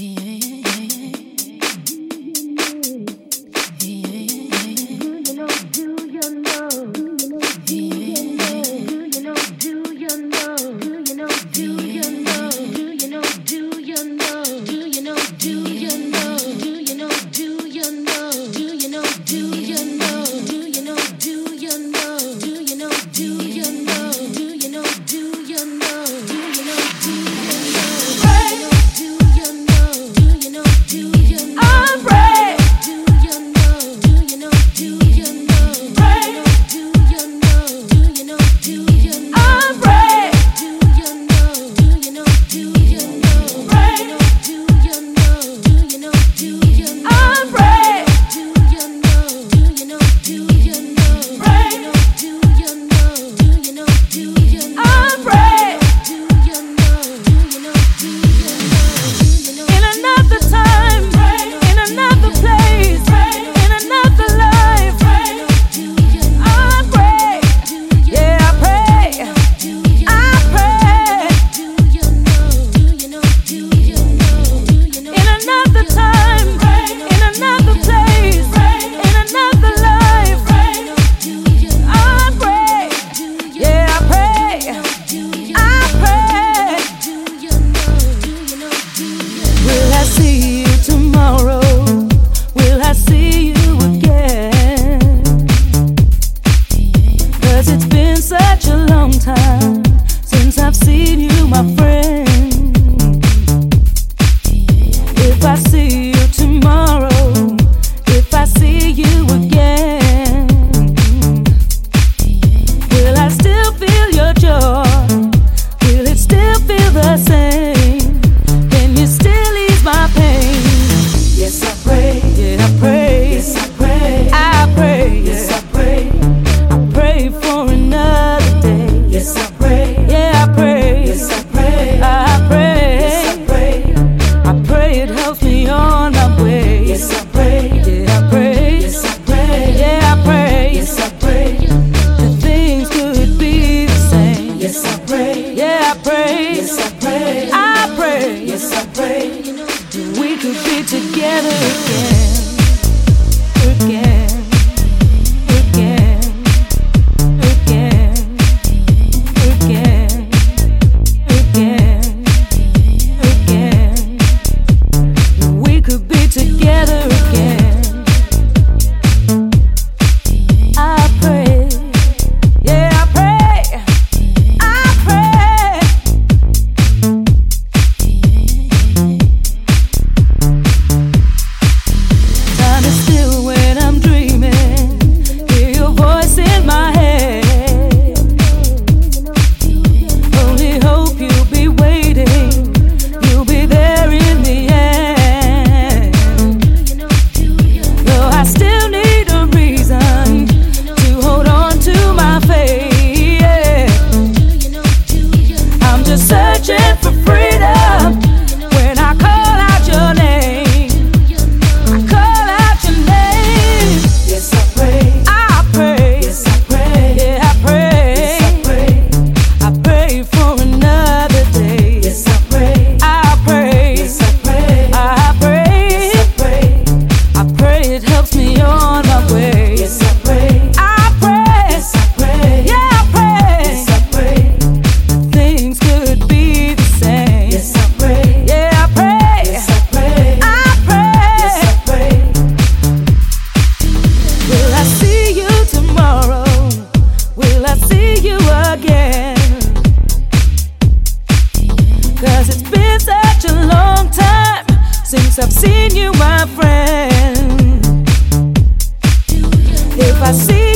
Yeah. passei you, my friend. If I see